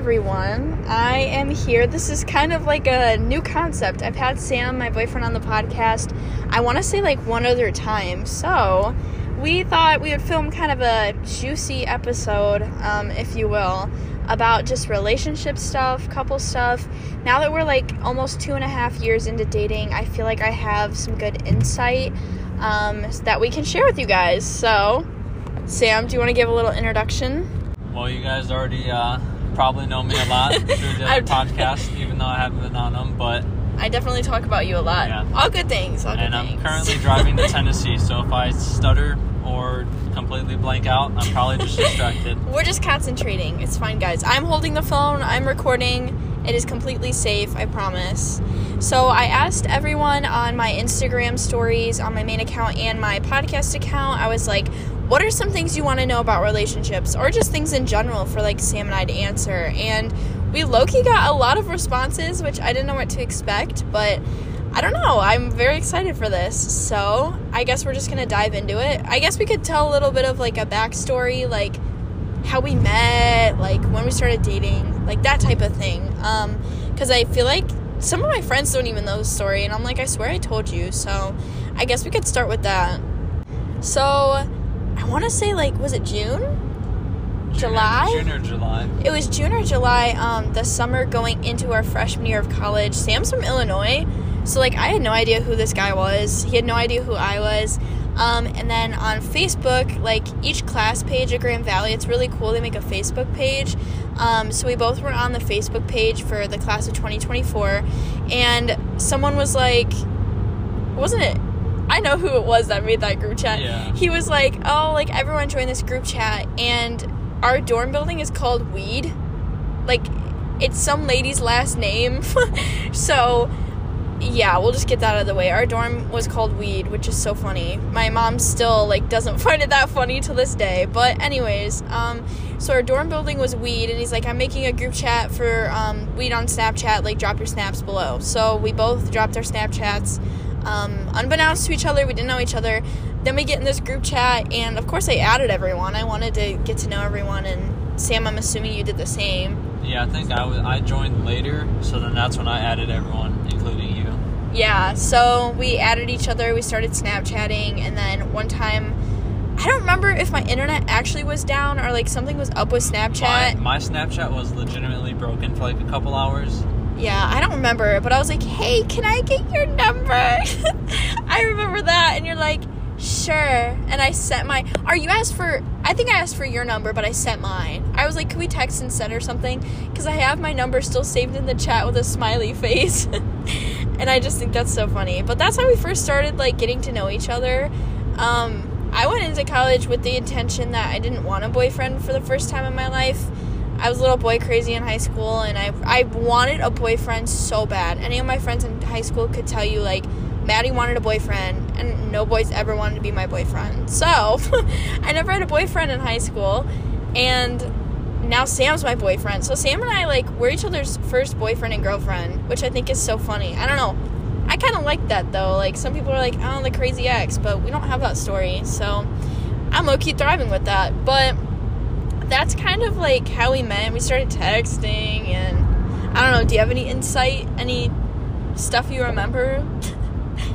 everyone. I am here. This is kind of like a new concept. I've had Sam, my boyfriend, on the podcast. I want to say like one other time. So we thought we would film kind of a juicy episode, um, if you will, about just relationship stuff, couple stuff. Now that we're like almost two and a half years into dating, I feel like I have some good insight um, that we can share with you guys. So, Sam, do you want to give a little introduction? Well, you guys already uh, probably know me a lot through the podcast, even though I haven't been on them. But I definitely talk about you a lot. Yeah. All good things. All good and I'm currently driving to Tennessee, so if I stutter or completely blank out, I'm probably just distracted. We're just concentrating. It's fine, guys. I'm holding the phone. I'm recording. It is completely safe. I promise. So I asked everyone on my Instagram stories, on my main account, and my podcast account. I was like, "What are some things you want to know about relationships, or just things in general for like Sam and I to answer?" And we low-key got a lot of responses, which I didn't know what to expect, but I don't know. I'm very excited for this. So I guess we're just gonna dive into it. I guess we could tell a little bit of like a backstory, like how we met, like when we started dating, like that type of thing. Um, because I feel like some of my friends don't even know the story, and I'm like, I swear I told you. So I guess we could start with that. So I want to say like, was it June? July? June or July. It was June or July, um, the summer going into our freshman year of college. Sam's from Illinois, so like I had no idea who this guy was. He had no idea who I was. Um, and then on Facebook, like each class page at Grand Valley, it's really cool. They make a Facebook page. Um, so we both were on the Facebook page for the class of 2024, and someone was like, wasn't it? I know who it was that made that group chat. Yeah. He was like, "Oh, like everyone join this group chat, and our dorm building is called Weed. Like, it's some lady's last name. so, yeah, we'll just get that out of the way. Our dorm was called Weed, which is so funny. My mom still like doesn't find it that funny to this day. But anyways, um, so our dorm building was Weed, and he's like, I'm making a group chat for um, Weed on Snapchat. Like, drop your snaps below. So we both dropped our Snapchats. Um, unbeknownst to each other, we didn't know each other. Then we get in this group chat, and of course, I added everyone. I wanted to get to know everyone, and Sam, I'm assuming you did the same. Yeah, I think I. I joined later, so then that's when I added everyone, including you. Yeah, so we added each other, we started Snapchatting, and then one time, I don't remember if my internet actually was down or like something was up with Snapchat. My, my Snapchat was legitimately broken for like a couple hours. Yeah, I don't remember, but I was like, hey, can I get your number? I remember that, and you're like, sure. And I sent my, are you asked for, I think I asked for your number, but I sent mine. I was like, can we text instead or something? Because I have my number still saved in the chat with a smiley face. and I just think that's so funny. But that's how we first started, like, getting to know each other. Um, I went into college with the intention that I didn't want a boyfriend for the first time in my life. I was a little boy crazy in high school, and I I wanted a boyfriend so bad. Any of my friends in high school could tell you like, Maddie wanted a boyfriend, and no boys ever wanted to be my boyfriend. So I never had a boyfriend in high school, and now Sam's my boyfriend. So Sam and I like we're each other's first boyfriend and girlfriend, which I think is so funny. I don't know. I kind of like that though. Like some people are like, oh, the crazy ex, but we don't have that story. So I'm low key thriving with that. But that's kind of like how we met. We started texting, and I don't know. Do you have any insight? Any stuff you remember?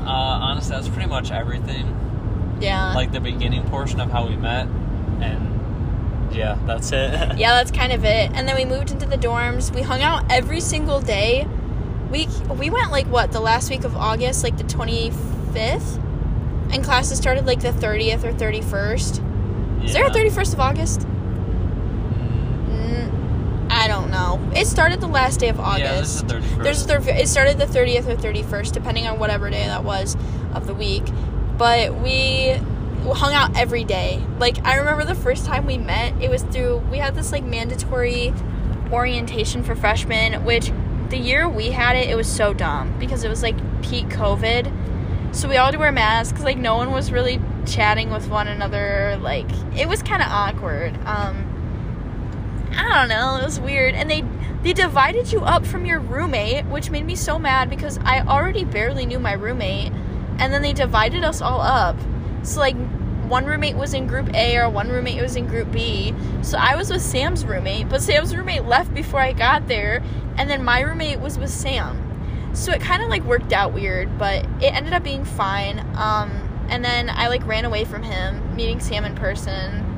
Uh, honestly, that's pretty much everything. Yeah. Like the beginning portion of how we met, and yeah, that's it. yeah, that's kind of it. And then we moved into the dorms. We hung out every single day. We we went like what the last week of August, like the twenty fifth, and classes started like the thirtieth or thirty first. Is there a thirty first of August? Don't know. It started the last day of August. Yeah, this is the 31st. There's. It started the thirtieth or thirty first, depending on whatever day that was of the week. But we hung out every day. Like I remember the first time we met, it was through. We had this like mandatory orientation for freshmen, which the year we had it, it was so dumb because it was like peak COVID. So we all had to wear masks. Like no one was really chatting with one another. Like it was kind of awkward. Um, I don't know. It was weird, and they they divided you up from your roommate, which made me so mad because I already barely knew my roommate, and then they divided us all up. So like one roommate was in group A or one roommate was in group B. So I was with Sam's roommate, but Sam's roommate left before I got there, and then my roommate was with Sam. So it kind of like worked out weird, but it ended up being fine. Um, and then I like ran away from him, meeting Sam in person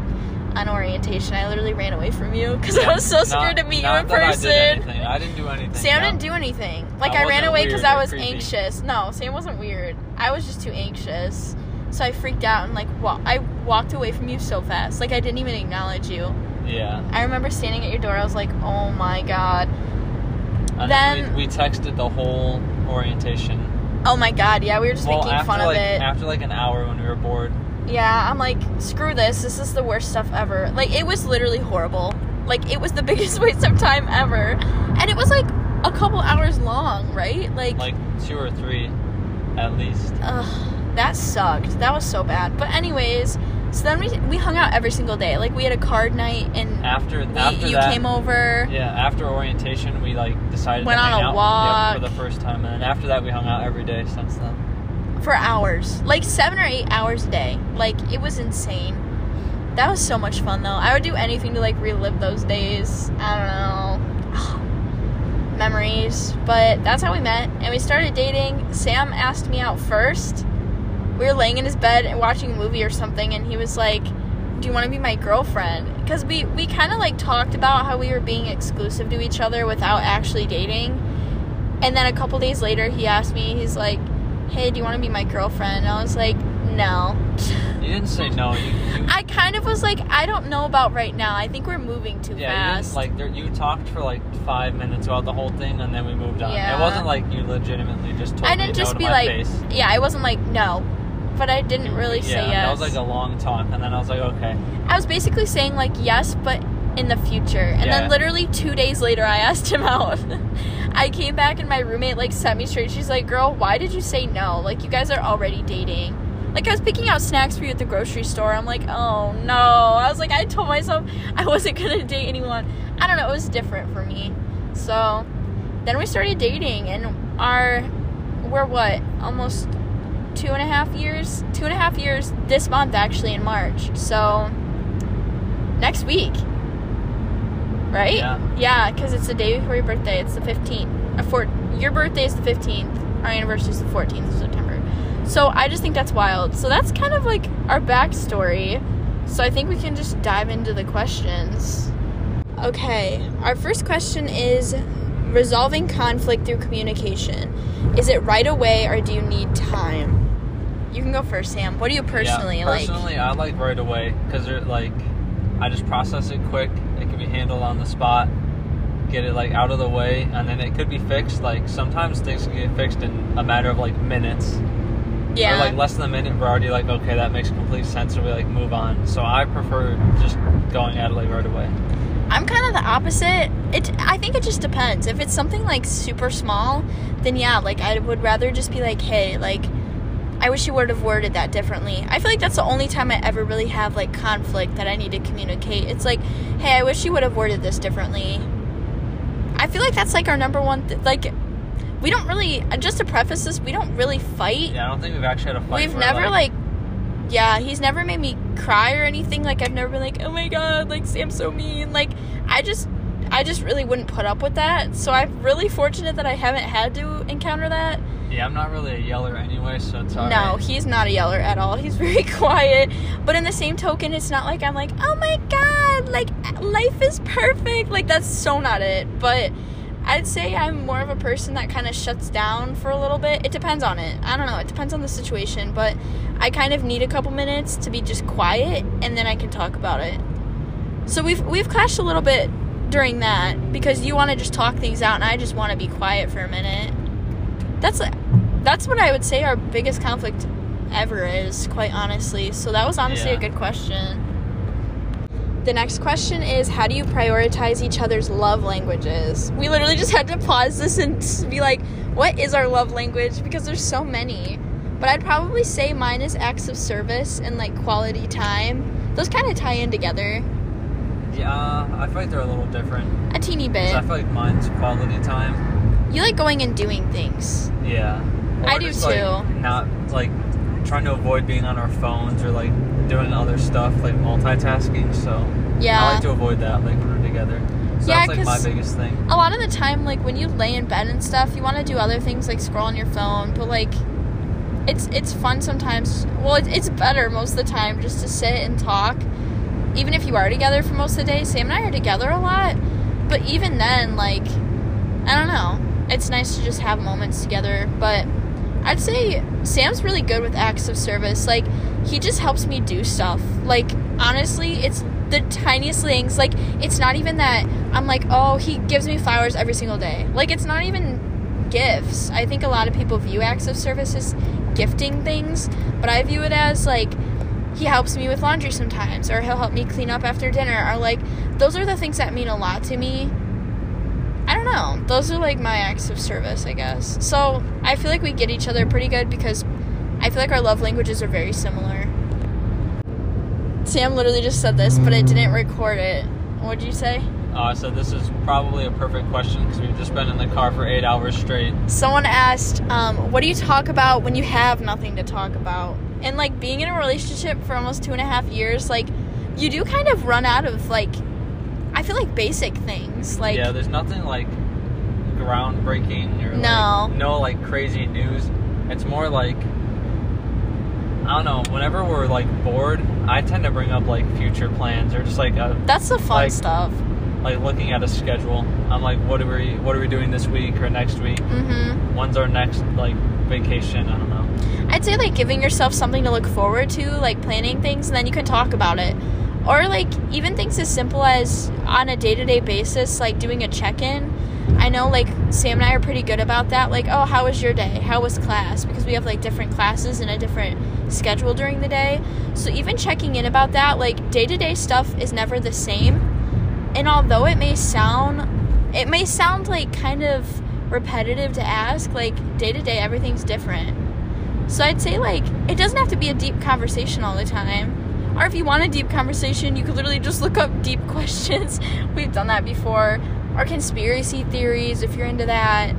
on orientation. I literally ran away from you because I was so scared Not- to meet you in that I person. did anything. I didn't do anything. Sam No. didn't do anything. Like I I, ran away because I was creepy. anxious. No, Sam wasn't weird. I was just too anxious. So I freaked out and like wa- I walked away from you so fast. Like I didn't even acknowledge you. Yeah. I remember standing at your door. I was like, "Oh my god." And Then- then we, we texted the whole orientation. Oh my god. Yeah, we were just well, making fun like of it. after like an hour when we were bored. Yeah, I'm like, screw this. This is the worst stuff ever. Like, it was literally horrible. Like, it was the biggest waste of time ever. And it was like a couple hours long, right? Like, Like two or three, at least. ugh, that sucked. That was so bad. But, anyways, so then we, we hung out every single day. Like, we had a card night and After we, after you that, came over. Yeah, after orientation, we like decided Went to on a out walk. Yep, for the first time, and then after that, we hung out every day since then. For hours like seven or eight hours a day. Like it was insane. That was so much fun though. I would do anything to like relive those days. I don't know. Memories. But that's how we met and we started dating. Sam asked me out first. We were laying in his bed and watching a movie or something and he was like do you want to be my girlfriend? Because we we kind of like talked about how we were being exclusive to each other without actually dating. And then a couple days later he asked me he's like hey do you want to be my girlfriend and i was like no You didn't say no. You, you i kind of was like i don't know about right now i think we're moving too yeah, you didn't, like there, you talked for like five minutes about the whole thing, and then we moved on. Yeah. It wasn't like you legitimately just told i didn't no just to be like face. yeah i wasn't like no but i didn't really yeah, say yes that was like a long talk, and then I was like, okay, I was basically saying like yes, but in the future. And Yeah. then literally two days later, I asked him out. I came back and my roommate like set me straight. She's like, "Girl, why did you say no? Like you guys are already dating." Like I was picking out snacks for you at the grocery store. I'm like, "Oh no!" I was like, I told myself I wasn't gonna date anyone. I don't know. It was different for me. So then we started dating, and our we're what almost two and a half years. Two and a half years this month, actually in March. So next week. Right? Yeah. Yeah, because it's the day before your birthday. It's the 15th. Uh, for, your birthday is the 15th. Our anniversary is the 14th of September. So I just think that's wild. So that's kind of like our backstory. So I think we can just dive into the questions. Okay, our first question is resolving conflict through communication. Is it right away or do you need time? You can go first, Sam. What do you personally yeah, like? personally, I like right away because like I just process it quick. It can be handled on the spot. Get it like out of the way, and then it could be fixed. Like sometimes things can get fixed in a matter of like minutes. Yeah. Or like less than a minute, we're already like, okay, that makes complete sense, and we like move on. So I prefer just going at it like right away. I'm kind of the opposite. It I think it just depends. If it's something like super small, then yeah, like I would rather just be like, "Hey, like I wish you would have worded that differently." I feel like that's the only time I ever really have like conflict that I need to communicate. It's like, "Hey, I wish you would have worded this differently." I feel like that's like our number one th- like we don't really uh, just to preface this, we don't really fight. Yeah, I don't think we've actually had a fight. We've never like yeah, he's never made me cry or anything. Like I've never been like, oh my god, like Sam's so mean. Like I just I just really wouldn't put up with that. So I'm really fortunate that I haven't had to encounter that. Yeah, I'm not really a yeller anyway, so it's alright. No, he's not a yeller at all. He's very quiet. But in the same token, it's not like I'm like, oh my god, like life is perfect. Like that's so not it. But I'd say I'm more of a person that kind of shuts down for a little bit. It depends on it. I don't know. It depends on the situation. But I kind of need a couple minutes to be just quiet, and then I can talk about it. So we've we've clashed a little bit during that because you want to just talk things out, and I just want to be quiet for a minute. That's that's what I would say our biggest conflict ever is, quite honestly. So that was honestly a good question. The next question is how do you prioritize each other's love languages? We literally just had to pause this and be like, what is our love language? Because there's so many. But I'd probably say mine is acts of service and like quality time. Those kind of tie in together Yeah, I feel like they're a little different. a teeny 'Cause bit. I feel like mine's quality time. You like going and doing things. Yeah. I do just, like, too. not like trying to avoid being on our phones or like doing other stuff like multitasking. So Yeah. I like to avoid that like when we're together. So Yeah, that's like my 'cause- biggest thing. a lot of the time like when you lay in bed and stuff you want to do other things like scroll on your phone but like it's it's fun sometimes well it's, it's better most of the time just to sit and talk even if you are together for most of the day sam and i are together a lot but even then like i don't know. It's nice to just have moments together but i'd say sam's really good with acts of service. Like he just helps me do stuff. Like honestly it's the tiniest things. Like it's not even that i'm like oh he gives me flowers every single day. Like it's not even gifts. I think a lot of people view acts of service as gifting things but i view it as like he helps me with laundry sometimes or he'll help me clean up after dinner are like those are the things that mean a lot to me. I don't know. Those are like my acts of service i guess. So i feel like we get each other pretty good because i feel like our love languages are very similar. Sam literally just said this but i didn't record it. What did you say? Uh, so this is probably a perfect question because we've just been in the car for eight hours straight. someone asked um, what do you talk about when you have nothing to talk about and like being in a relationship for almost two and a half years like you do kind of run out of like i feel like basic things like yeah, there's nothing like groundbreaking or No. like, no like crazy news. It's more like I don't know. Whenever we're like bored, I tend to bring up like future plans or just like a, that's the fun like- stuff like looking at a schedule. I'm like, what are we what are we doing this week or next week? hmm When's our next like vacation? I don't know. I'd say like giving yourself something to look forward to like planning things and then you can talk about it. Or like even things as simple as on a day-to-day basis like doing a check-in. I know like sam and i are pretty good about that. Like oh how was your day? How was class? Because we have like different classes and a different schedule during the day. So even checking in about that like day-to-day stuff is never the same. And although it may sound it may sound like kind of repetitive to ask like day to day everything's different so i'd say like it doesn't have to be a deep conversation all the time or if you want a deep conversation you could literally just look up deep questions we've done that before or conspiracy theories if you're into that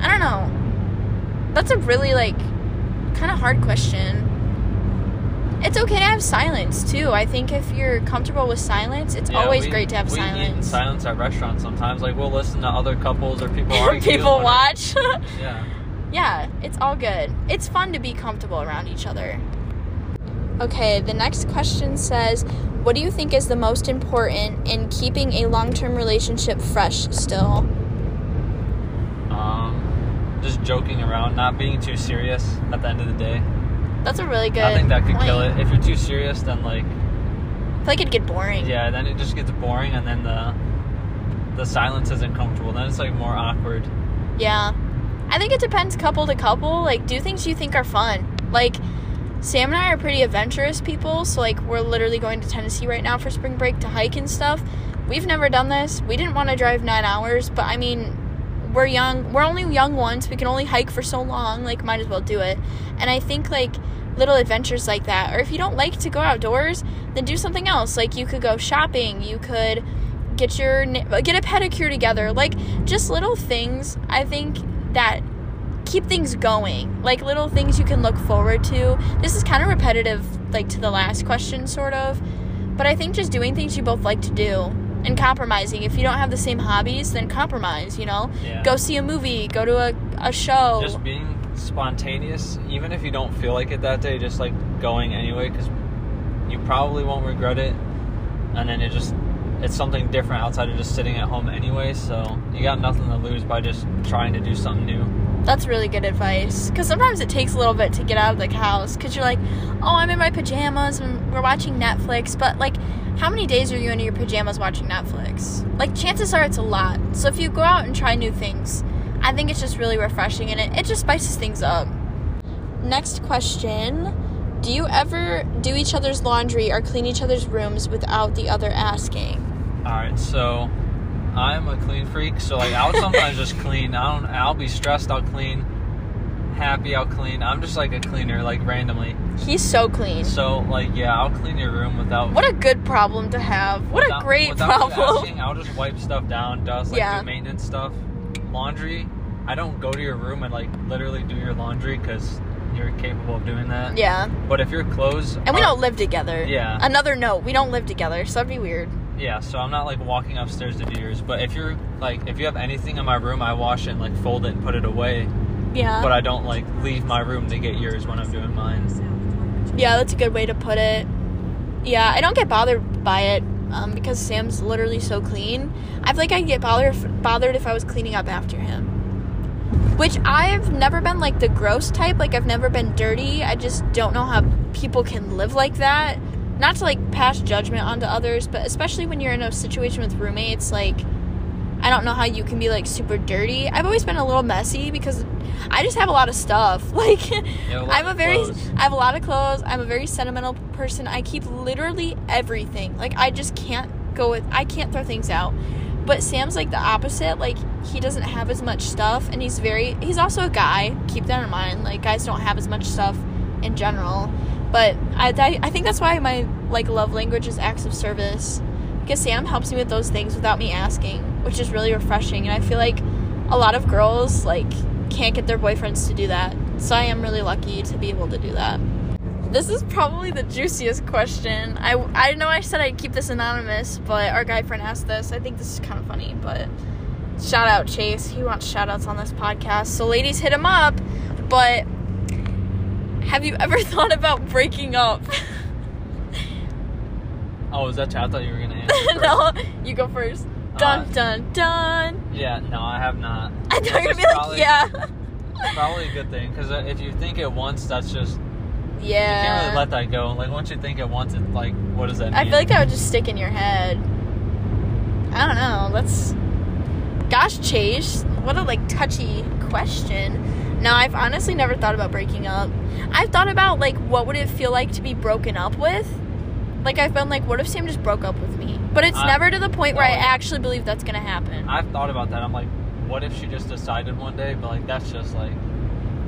i don't know that's a really like kind of hard question it's okay to have silence too. I think if you're comfortable with silence, it's Yeah, always we- great to have we Eat in silence. silence at restaurants sometimes. Like we'll listen to other couples or people argue. People watch. Yeah. Yeah, it's all good. It's fun to be comfortable around each other. Okay, the next question says, What do you think is the most important in keeping a long term relationship fresh still? Um, just joking around, not being too serious at the end of the day. That's a really good I think that could point. kill it. If you're too serious, then like, I feel like it'd get boring. yeah, then it just gets boring, and then the the silence isn't comfortable. Then it's like more awkward. Yeah. I think it depends couple to couple. Like, do things you think are fun. Like, Sam and I are pretty adventurous people, so like we're literally going to Tennessee right now for spring break to hike and stuff. We've never done this. We didn't want to drive nine hours, but I mean, we're young. We're only young once. We can only hike for so long. Like, might as well do it. And I think like little adventures like that, or if you don't like to go outdoors, then do something else. Like you could go shopping. You could get your uh, get a pedicure together. Like just little things. I think that keep things going. Like little things you can look forward to. This is kind of repetitive, like to the last question, sort of. But I think just doing things you both like to do and compromising. If you don't have the same hobbies, then compromise, you know? Yeah. Go see a movie, go to a, a show. Just being spontaneous, even if you don't feel like it that day, just like going anyway, because you probably won't regret it. And then it just, it's something different outside of just sitting at home anyway. So you got nothing to lose by just trying to do something new. That's really good advice. Because sometimes it takes a little bit to get out of the house. Because you're like, oh, I'm in my pajamas and we're watching Netflix. But, like, how many days are you in your pajamas watching Netflix? Like, chances are it's a lot. So if you go out and try new things, I think it's just really refreshing and it, it just spices things up. Next question Do you ever do each other's laundry or clean each other's rooms without the other asking? All right, so I'm a clean freak, so like I'll sometimes just clean. I don't. I'll be stressed. I'll clean. Happy. I'll clean. I'm just like a cleaner, like randomly. He's so clean. So like yeah, I'll clean your room without. What a good problem to have. What a great without problem. asking, I'll just wipe stuff down, dust, like Yeah. do maintenance stuff. Laundry. I don't go to your room and like literally do your laundry because you're capable of doing that. Yeah. But if you're close, And we are- don't live together. Yeah. Another note, we don't live together, so that'd be weird. Yeah, so I'm not like walking upstairs to do yours. But if you're like, if you have anything in my room, I wash it and like fold it and put it away. Yeah. But I don't like leave my room to get yours when I'm doing mine. Yeah, that's a good way to put it. Yeah, I don't get bothered by it um, because Sam's literally so clean. I feel like I'd get bothered bothered if I was cleaning up after him. Which I've never been like the gross type. Like I've never been dirty. I just don't know how people can live like that. Not to like pass judgment onto others, but especially when you're in a situation with roommates, like I don't know how you can be like super dirty. I've always been a little messy because I just have a lot of stuff. Like yeah, I'm a very clothes. I have a lot of clothes. I'm a very sentimental person. I keep literally everything. Like I just can't go with I can't throw things out. But Sam's like the opposite. Like he doesn't have as much stuff and he's very he's also a guy. Keep that in mind. Like guys don't have as much stuff in general. But I I, I think that's why my like love language is acts of service. Because Sam helps me with those things without me asking, which is really refreshing and I feel like a lot of girls like can't get their boyfriends to do that. So I am really lucky to be able to do that. This is probably the juiciest question. I, I know I said I'd keep this anonymous, but our guy friend asked this. I think this is kind of funny, but shout out Chase. He wants shout outs on this podcast. So ladies hit him up. But have you ever thought about breaking up? Oh, is that? I thought you were gonna answer. no, you go first. Dun Uh, dun dun. Yeah, no, I have not. I thought you were gonna be is like, yeah. Probably a good thing because if you think it once, that's just Yeah. you can't really let that go. Like once you think it once, it's like, what does that mean? I feel like that would just stick in your head. I don't know. That's gosh, Chase. What a like touchy question. No, I've honestly never thought about breaking up. I've thought about like what would it feel like to be broken up with. Like I've been like, what if Sam just broke up with me? But it's I- never to the point where I actually believe that's gonna happen. I've thought about that. I'm like, what if she just decided one day? But like, that's just like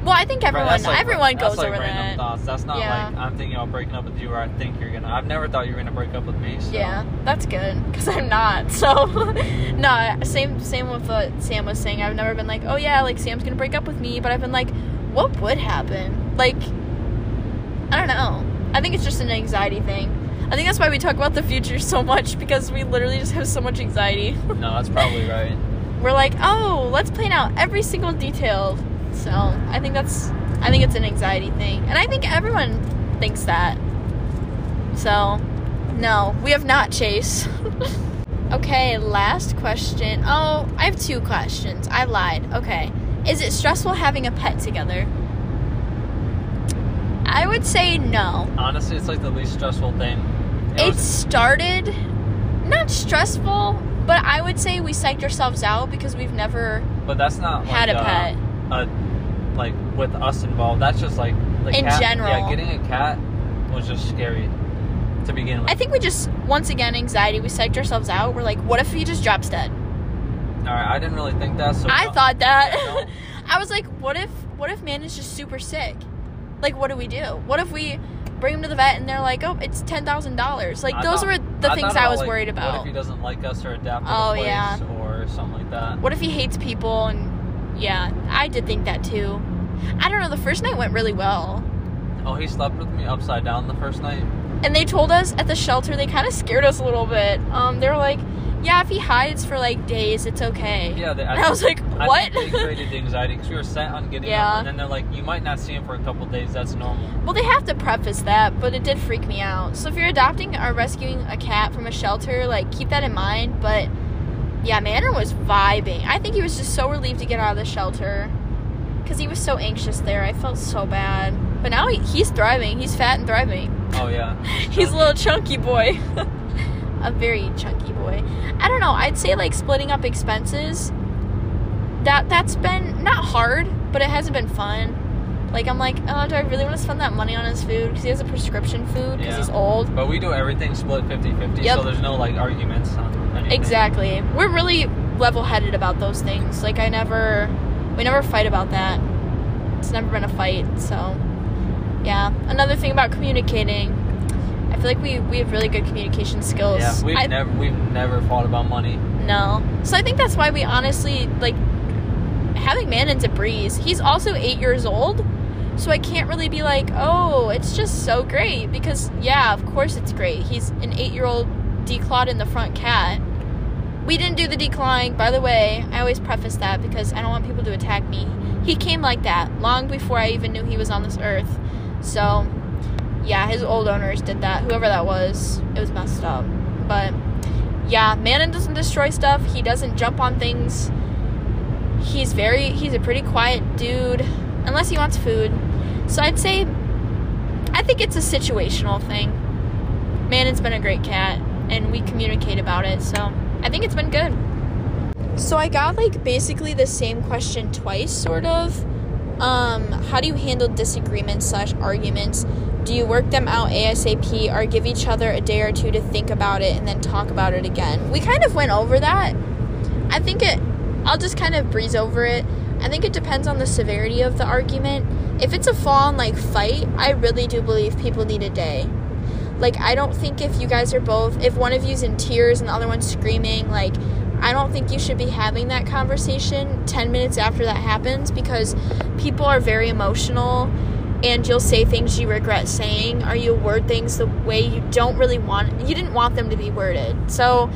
well, I think everyone like- everyone goes like over random that. thoughts. That's not Yeah. like I'm thinking about breaking up with you, or I think you're gonna. I've never thought you were gonna break up with me. So. Yeah, that's good because I'm not. So, no, same same with what Sam was saying. I've never been like, oh yeah, like Sam's gonna break up with me, but I've been like, what would happen? Like, I don't know. I think it's just an anxiety thing. I think that's why we talk about the future so much because we literally just have so much anxiety. No, that's probably right. We're like, oh, let's plan out every single detail. So I think that's, I think it's an anxiety thing, and I think everyone thinks that. So, no, we have not Chase. okay, last question. Oh, I have two questions. I lied. Okay, is it stressful having a pet together? I would say no. Honestly, it's like the least stressful thing. It It was- started not stressful, but I would say we psyched ourselves out because we've never but that's not like, had a uh, pet. A like with us involved. That's just like the In cat, general. Yeah, getting a cat was just scary to begin with. I think we just once again anxiety. We psyched ourselves out. We're like, what if he just drops dead? All right, I didn't really think that. So I don't- thought that. Don't- I was like, what if what if Manon is just super sick? Like, what do we do? What if we bring him to the vet and they're like, oh, it's ten thousand dollars? Like I those thought- were the I things I was like, worried What about. if he doesn't like us or adapt to Oh, the place yeah. or something like that? What if he hates people? And yeah, I did think that too. I don't know. The first night went really well. Oh, he slept with me upside down the first night. and they told us at the shelter they kind of scared us a little bit um they were like yeah if he hides for like days it's okay Yeah, they, and i was like what? I think they created the anxiety because we were set on getting Yeah. him, and then they're like, you might not see him for a couple days. That's normal. well they have to preface that but it did freak me out so if you're adopting or rescuing a cat from a shelter like keep that in mind but yeah Manon was vibing i think he was just so relieved to get out of the shelter because he was so anxious there i felt so bad but now he, he's thriving he's fat and thriving Oh yeah, He's a little chunky boy. a very chunky boy. I don't know. I'd say like splitting up expenses. That that's been not hard, but it hasn't been fun. Like I'm like, oh, do I really want to spend that money on his food because he has a prescription food because Yeah. he's old. But we do everything split 50-50, Yep. so there's no like arguments on anything. Exactly. We're really level-headed about those things. Like I never, we never fight about that. It's never been a fight. So, yeah. Another thing about communicating. I feel like we, we have really good communication skills. Yeah, we've I- never we've never fought about money. No. So I think that's why we honestly like having Manon's a breeze. He's also eight years old, So I can't really be like, oh, it's just so great. Because, yeah, of course it's great. He's an eight year old declawed in the front cat. We didn't do the declawing, by the way. I always preface that because I don't want people to attack me. He came like that long before I even knew he was on this earth. So, yeah, his old owners did that. Whoever that was, it was messed up. But yeah, Manon doesn't destroy stuff. He doesn't jump on things. He's very he's a pretty quiet dude unless he wants food. So I'd say I think it's a situational thing. Manon's been a great cat and we communicate about it. So I think it's been good. So I got like basically the same question twice sort of. Um, how do you handle disagreements slash arguments do you work them out ASAP or give each other a day or two to think about it and then talk about it again? We kind of went over that. I think it, I'll just kind of breeze over it. I think it depends on the severity of the argument. If it's a full on like fight, I really do believe people need a day. Like, I don't think if you guys are both, if one of you's in tears and the other one's screaming, like, I don't think you should be having that conversation 10 minutes after that happens because people are very emotional and you'll say things you regret saying or you word things the way you don't really want you didn't want them to be worded so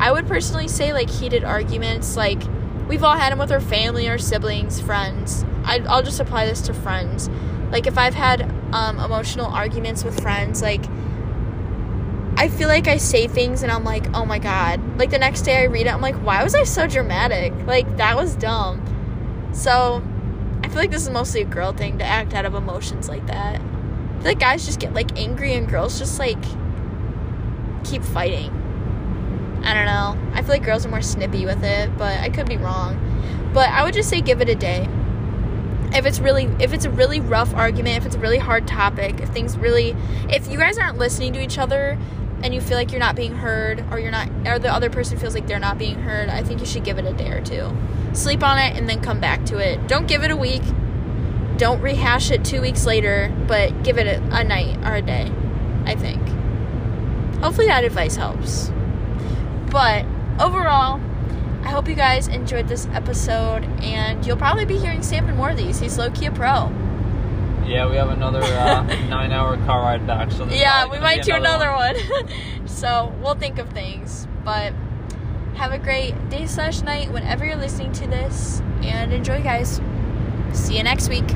i would personally say like heated arguments like we've all had them with our family our siblings friends. I, will just apply this to friends. Like if i've had um, emotional arguments with friends like i feel like i say things and i'm like oh my god. Like the next day i read it i'm like why was i so dramatic? Like that was dumb. So I feel like this is mostly a girl thing to act out of emotions like that. I feel like guys just get like angry and girls just like keep fighting. I don't know. I feel like girls are more snippy with it, but I could be wrong. But I would just say give it a day. If it's really if it's a really rough argument, if it's a really hard topic, if things really if you guys aren't listening to each other and you feel like you're not being heard or you're not or the other person feels like they're not being heard, I think you should give it a day or two. Sleep on it and then come back to it. Don't give it a week. Don't rehash it 2 weeks later, but give it a, a night or a day, I think. Hopefully that advice helps. But overall, I hope you guys enjoyed this episode and you'll probably be hearing Sam in more of these. He's low key a pro. Yeah, we have another uh, nine hour car ride back. So yeah, we might do another, another one. one. so we'll think of things. But have a great day slash night whenever you're listening to this, and enjoy, guys. See you next week.